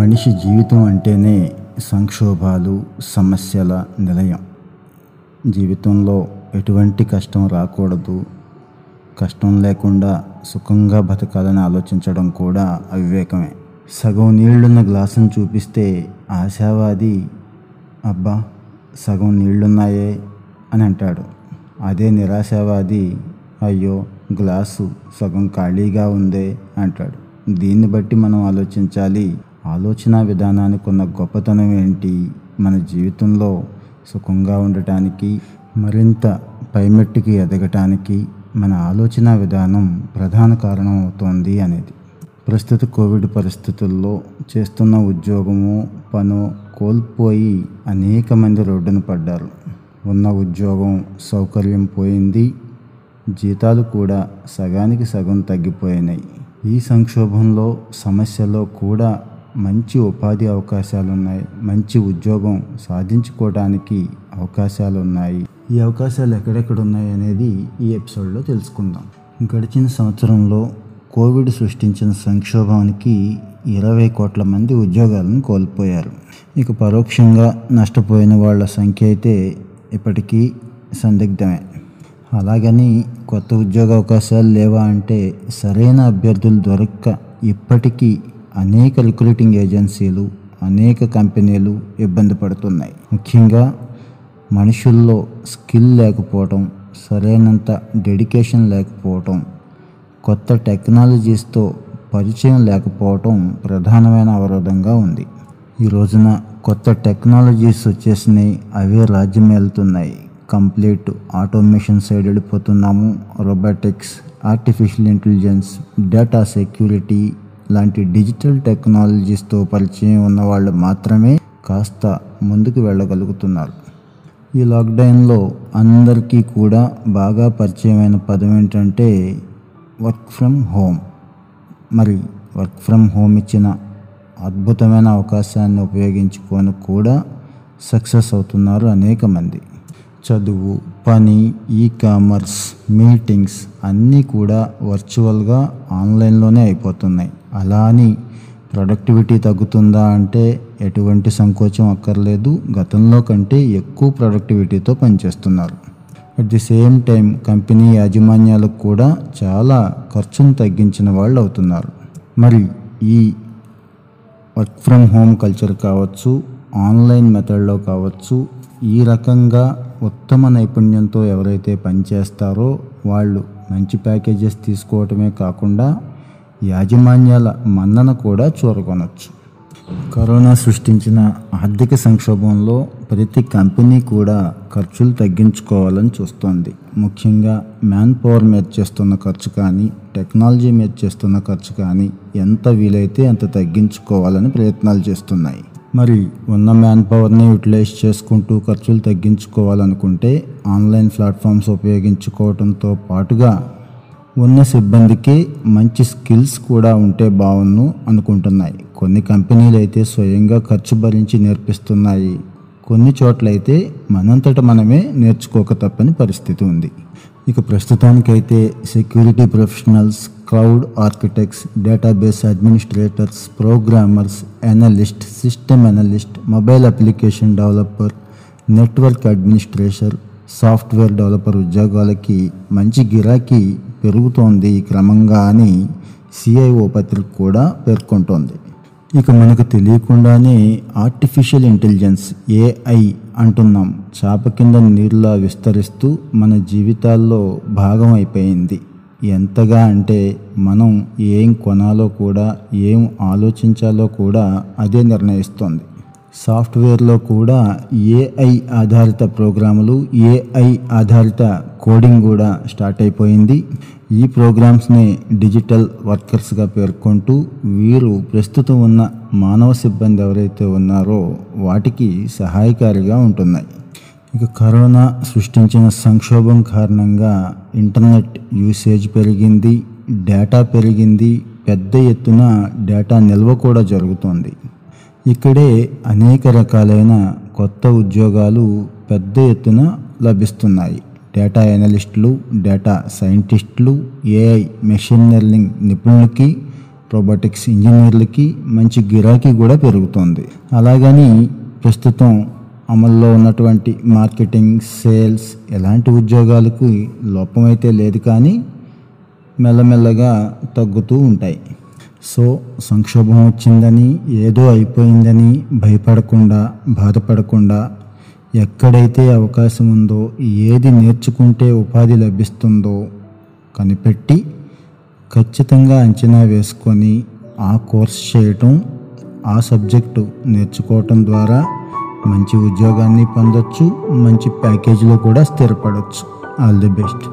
మనిషి జీవితం అంటేనే సంక్షోభాలు సమస్యల నిలయం. జీవితంలో ఎటువంటి కష్టం రాకూడదు. కష్టం లేకుండా సుఖంగా బతకాలని ఆలోచించడం కూడా అవివేకమే. సగం నీళ్ళున్న గ్లాసును చూపిస్తే ఆశావాది అబ్బా సగం నీళ్ళున్నాయే అని అంటాడు. అదే నిరాశావాది అయ్యో గ్లాసు సగం ఖాళీగా ఉందే అంటాడు. దీన్ని బట్టి మనం ఆలోచించాలి ఆలోచన విధానానికి ఉన్న గొప్పతనం ఏంటి? మన జీవితంలో సుఖంగా ఉండటానికి మరింత పైమెట్టుకి ఎదగటానికి మన ఆలోచన విధానం ప్రధాన కారణం అవుతోంది అనేది. ప్రస్తుత కోవిడ్ పరిస్థితుల్లో చేస్తున్న ఉద్యోగము పను కోల్పోయి అనేక మంది రోడ్డున పడ్డారు. ఉన్న ఉద్యోగం సౌకర్యం పోయింది జీతాలు కూడా సగానికి సగం తగ్గిపోయినాయి. ఈ సంక్షోభంలో సమస్యలో కూడా మంచి ఉపాధి అవకాశాలు ఉన్నాయి మంచి ఉద్యోగం సాధించుకోవడానికి అవకాశాలు ఉన్నాయి ఈ అవకాశాలు ఎక్కడెక్కడ ఉన్నాయి అనేది ఈ ఎపిసోడ్లో తెలుసుకుందాం. గడిచిన సంవత్సరంలో కోవిడ్ సృష్టించిన సంక్షోభానికి ఇరవై కోట్ల మంది ఉద్యోగాలను కోల్పోయారు. ఇక పరోక్షంగా నష్టపోయిన వాళ్ళ సంఖ్య అయితే ఇప్పటికీ సందిగ్ధమే. అలాగని కొత్త ఉద్యోగ అవకాశాలు లేవా అంటే సరైన అభ్యర్థులు దొరక్క ఇప్పటికీ అనేక రిక్రూటింగ్ ఏజెన్సీలు అనేక కంపెనీలు ఇబ్బంది పడుతున్నాయి. ముఖ్యంగా మనుషుల్లో స్కిల్ లేకపోవటం సరైనంత డెడికేషన్ లేకపోవటం కొత్త టెక్నాలజీస్తో పరిచయం లేకపోవటం ప్రధానమైన అవరోధంగా ఉంది. ఈ రోజున కొత్త టెక్నాలజీస్ వచ్చేసినాయి అవే రాజ్యం వెళ్తున్నాయి complete automation side వెళ్ళిపోతున్నాము. Robotics artificial intelligence data security లాంటి డిజిటల్ టెక్నాలజీస్తో పరిచయం ఉన్న వాళ్ళు మాత్రమే కాస్త ముందుకు వెళ్ళగలుగుతున్నారు. ఈ లాక్డౌన్లో అందరికీ కూడా బాగా పరిచయమైన పదం ఏంటంటే వర్క్ ఫ్రమ్ హోమ్. మరి వర్క్ ఫ్రమ్ హోమ్ ఇచ్చిన అద్భుతమైన అవకాశాన్ని ఉపయోగించుకొని కూడా సక్సెస్ అవుతున్నారు అనేక మంది. చదువు పని ఈ కామర్స్ మీటింగ్స్ అన్నీ కూడా వర్చువల్గా ఆన్లైన్లోనే అయిపోతున్నాయి. అలా అని ప్రొడక్టివిటీ తగ్గుతుందా అంటే ఎటువంటి సంకోచం అక్కర్లేదు. గతంలో కంటే ఎక్కువ ప్రొడక్టివిటీతో పనిచేస్తున్నారు. At the same time company యాజమాన్యాలకు కూడా చాలా ఖర్చును తగ్గించిన వాళ్ళు అవుతున్నారు. మరి ఈ వర్క్ ఫ్రమ్ హోమ్ కల్చర్ కావచ్చు ఆన్లైన్ మెథడ్లో కావచ్చు ఈ రకంగా ఉత్తమ నైపుణ్యంతో ఎవరైతే పనిచేస్తారో వాళ్ళు మంచి ప్యాకేజెస్ తీసుకోవటమే కాకుండా యాజమాన్యాల మన్నన కూడా చూరగొనొచ్చు. కరోనా సృష్టించిన ఆర్థిక సంక్షోభంలో ప్రతి కంపెనీ కూడా ఖర్చులు తగ్గించుకోవాలని చూస్తోంది. ముఖ్యంగా మ్యాన్ పవర్ మీద చేస్తున్న ఖర్చు కానీ టెక్నాలజీ మీద చేస్తున్న ఖర్చు కానీ ఎంత వీలైతే అంత తగ్గించుకోవాలని ప్రయత్నాలు చేస్తున్నాయి. మరి ఉన్న మ్యాన్ పవర్ని యూటిలైజ్ చేసుకుంటూ ఖర్చులు తగ్గించుకోవాలనుకుంటే ఆన్లైన్ ప్లాట్ఫామ్స్ ఉపయోగించుకోవడంతో పాటుగా ఉన్న సిబ్బందికి మంచి స్కిల్స్ కూడా ఉంటే బాగున్ను అనుకుంటున్నాయి. కొన్ని కంపెనీలు అయితే స్వయంగా ఖర్చు భరించి నేర్పిస్తున్నాయి. కొన్ని చోట్లయితే మనంతట మనమే నేర్చుకోక తప్పని పరిస్థితి ఉంది. ఇక ప్రస్తుతానికైతే security professionals cloud architects database administrators programmers analyst system analyst mobile application developer network administrator software developer ఉద్యోగాలకి మంచి గిరాకీ పెరుగుతోంది క్రమంగా అని సిఐఓ పత్రిక కూడా పేర్కొంటోంది. ఇక మనకు తెలియకుండానే ఆర్టిఫిషియల్ ఇంటెలిజెన్స్ ఏఐ అంటున్నాం. చాప కింద నీరులా విస్తరిస్తూ మన జీవితాల్లో భాగం అయిపోయింది. ఎంతగా అంటే మనం ఏం కొనాలో కూడా ఏం ఆలోచించాలో కూడా అదే నిర్ణయిస్తోంది. సాఫ్ట్వేర్లో కూడా ఏఐ ఆధారిత ప్రోగ్రాములు ఏఐ ఆధారిత కోడింగ్ కూడా స్టార్ట్ అయిపోయింది. ఈ ప్రోగ్రామ్స్ని డిజిటల్ వర్కర్స్గా పేర్కొంటూ వీరు ప్రస్తుతం ఉన్న మానవ సిబ్బంది ఎవరైతే ఉన్నారో వాటికి సహాయకారిగా ఉంటున్నాయి. ఇక కరోనా సృష్టించిన సంక్షోభం కారణంగా ఇంటర్నెట్ యూసేజ్ పెరిగింది డేటా పెరిగింది పెద్ద ఎత్తున డేటా నిల్వ కూడా జరుగుతోంది. ఇక్కడే అనేక రకాలైన కొత్త ఉద్యోగాలు పెద్ద ఎత్తున లభిస్తున్నాయి. డేటా ఎనలిస్టులు డేటా సైంటిస్టులు ఏఐ మెషిన్ లెర్నింగ్ నిపుణులకి రోబోటిక్స్ ఇంజనీర్లకి మంచి గిరాకీ కూడా పెరుగుతుంది. అలాగని ప్రస్తుతం అమల్లో ఉన్నటువంటి మార్కెటింగ్ సేల్స్ ఎలాంటి ఉద్యోగాలకు లోపమైతే లేదు కానీ మెల్లమెల్లగా తగ్గుతూ ఉంటాయి. సో సంక్షోభం వచ్చిందని ఏదో అయిపోయిందని భయపడకుండా బాధపడకుండా ఎక్కడైతే అవకాశం ఉందో ఏది నేర్చుకుంటే ఉపాధి లభిస్తుందో కనిపెట్టి ఖచ్చితంగా అంచనా వేసుకొని ఆ కోర్స్ చేయటం ఆ సబ్జెక్టు నేర్చుకోవటం ద్వారా మంచి ఉద్యోగాన్ని పొందొచ్చు మంచి ప్యాకేజీలో కూడా స్థిరపడవచ్చు ఆల్ ది బెస్ట్.